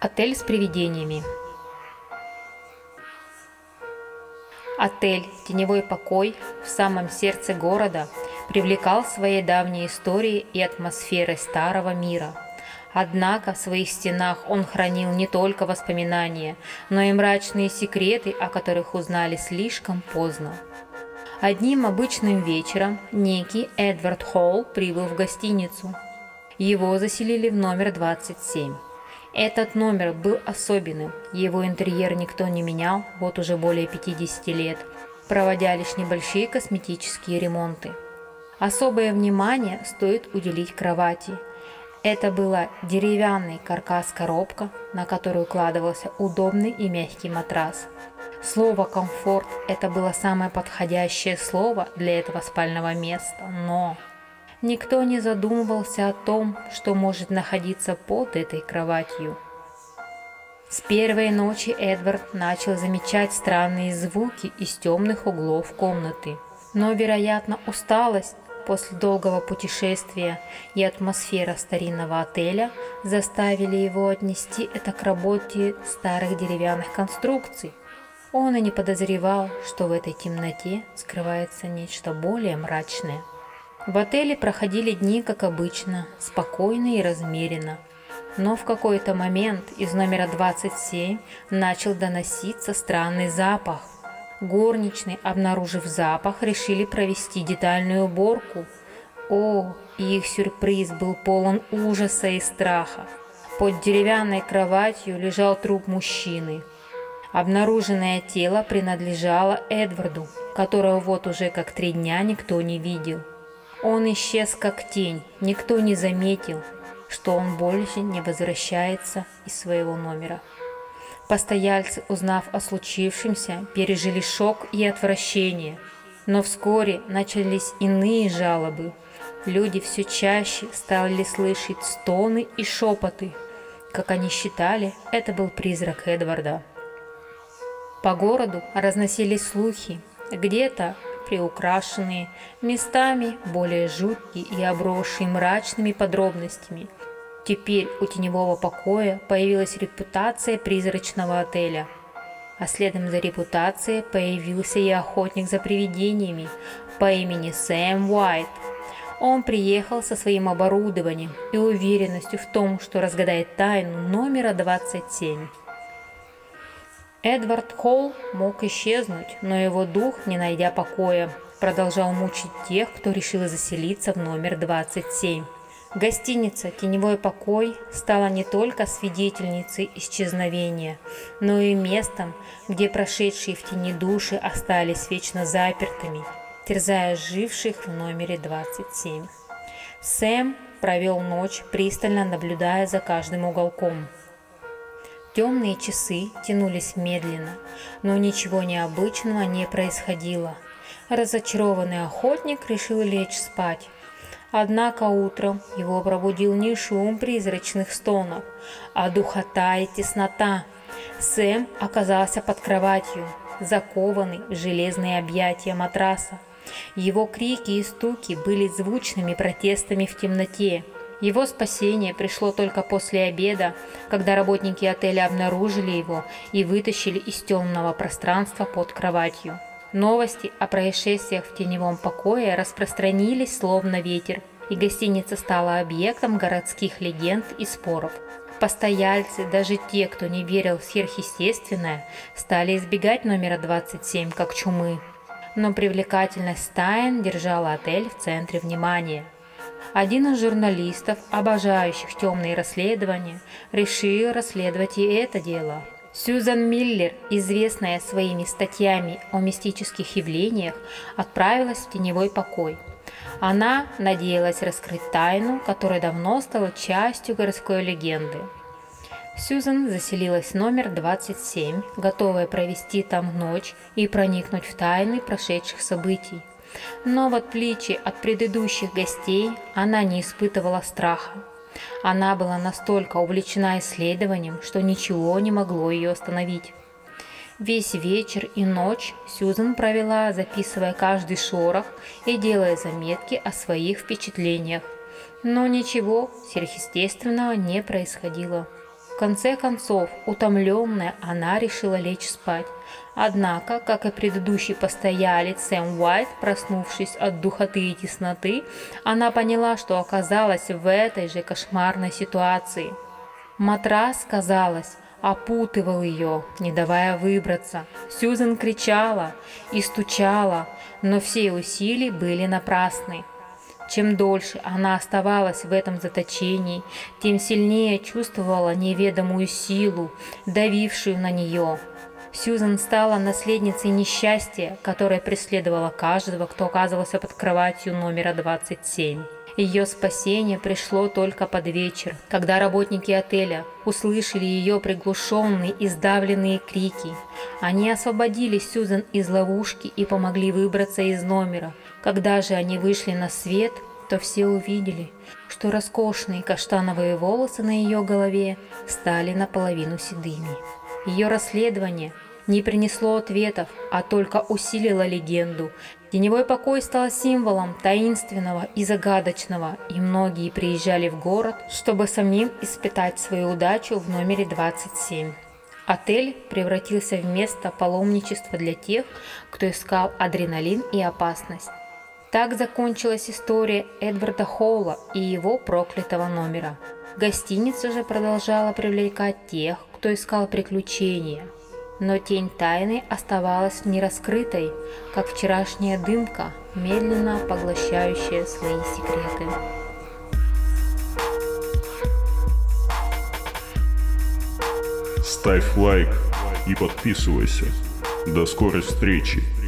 Отель с привидениями. Отель «Теневой покой» в самом сердце города привлекал своей давней историей и атмосферой старого мира. Однако в своих стенах он хранил не только воспоминания, но и мрачные секреты, о которых узнали слишком поздно. Одним обычным вечером некий Эдвард Холл прибыл в гостиницу. Его заселили в номер 27. Этот номер был особенным, его интерьер никто не менял вот уже более 50 лет, проводя лишь небольшие косметические ремонты. Особое внимание стоит уделить кровати. Это была деревянный каркас-коробка, на которую укладывался удобный и мягкий матрас. Слово «комфорт» – это было самое подходящее слово для этого спального места, но Никто не задумывался о том, что может находиться под этой кроватью. С первой ночи Эдвард начал замечать странные звуки из темных углов комнаты. Но, вероятно, усталость после долгого путешествия и атмосфера старинного отеля заставили его отнести это к работе старых деревянных конструкций. Он и не подозревал, что в этой темноте скрывается нечто более мрачное. В отеле проходили дни, как обычно, спокойно и размеренно. Но в какой-то момент из номера 27 начал доноситься странный запах. Горничные, обнаружив запах, решили провести детальную уборку. О, их сюрприз был полон ужаса и страха. Под деревянной кроватью лежал труп мужчины. Обнаруженное тело принадлежало Эдварду, которого вот уже как три дня никто не видел. Он исчез как тень, никто не заметил, что он больше не возвращается из своего номера. Постояльцы, узнав о случившемся, пережили шок и отвращение, но вскоре начались иные жалобы. Люди все чаще стали слышать стоны и шепоты. Как они считали, это был призрак Эдварда. По городу разносились слухи. Где-то приукрашенные, местами более жуткие и обросшие мрачными подробностями. Теперь у теневого покоя появилась репутация призрачного отеля. А следом за репутацией появился и охотник за привидениями по имени Сэм Уайт. Он приехал со своим оборудованием и уверенностью в том, что разгадает тайну номера 27. Эдвард Холл мог исчезнуть, но его дух, не найдя покоя, продолжал мучить тех, кто решил заселиться в номер 27. Гостиница «Теневой покой» стала не только свидетельницей исчезновения, но и местом, где прошедшие в тени души остались вечно запертыми, терзая живших в номере 27. Сэм провел ночь, пристально наблюдая за каждым уголком – Темные часы тянулись медленно, но ничего необычного не происходило. Разочарованный охотник решил лечь спать. Однако утром его пробудил не шум призрачных стонов, а духота и теснота. Сэм оказался под кроватью, закованный в железные объятия матраса. Его крики и стуки были звучными протестами в темноте. Его спасение пришло только после обеда, когда работники отеля обнаружили его и вытащили из темного пространства под кроватью. Новости о происшествиях в теневом покое распространились словно ветер, и гостиница стала объектом городских легенд и споров. Постояльцы, даже те, кто не верил в сверхъестественное, стали избегать номера 27 как чумы. Но привлекательность стаин держала отель в центре внимания – один из журналистов, обожающих темные расследования, решил расследовать и это дело. Сьюзан Миллер, известная своими статьями о мистических явлениях, отправилась в теневой покой. Она надеялась раскрыть тайну, которая давно стала частью городской легенды. Сьюзан заселилась в номер 27, готовая провести там ночь и проникнуть в тайны прошедших событий. Но в отличие от предыдущих гостей, она не испытывала страха. Она была настолько увлечена исследованием, что ничего не могло ее остановить. Весь вечер и ночь Сьюзен провела, записывая каждый шорох и делая заметки о своих впечатлениях. Но ничего сверхъестественного не происходило. Конце концов, утомленная, она решила лечь спать. Однако, как и предыдущий постоялец Сэм Уайт, проснувшись от духоты и тесноты, она поняла, что оказалась в этой же кошмарной ситуации. Матрас, казалось, опутывал ее, не давая выбраться. Сьюзен кричала и стучала, но все усилия были напрасны. Чем дольше она оставалась в этом заточении, тем сильнее чувствовала неведомую силу, давившую на нее. Сьюзен стала наследницей несчастья, которое преследовало каждого, кто оказывался под кроватью номера 27. Ее спасение пришло только под вечер, когда работники отеля услышали ее приглушенные и сдавленные крики. Они освободили Сьюзен из ловушки и помогли выбраться из номера. Когда же они вышли на свет, то все увидели, что роскошные каштановые волосы на ее голове стали наполовину седыми. Ее расследование не принесло ответов, а только усилило легенду. Теневой покой стал символом таинственного и загадочного, и многие приезжали в город, чтобы самим испытать свою удачу в номере 27. Отель превратился в место паломничества для тех, кто искал адреналин и опасность. Так закончилась история Эдварда Хоула и его проклятого номера. Гостиница же продолжала привлекать тех, кто искал приключения. Но тень тайны оставалась нераскрытой, как вчерашняя дымка, медленно поглощающая свои секреты. Ставь лайк и подписывайся. До скорой встречи!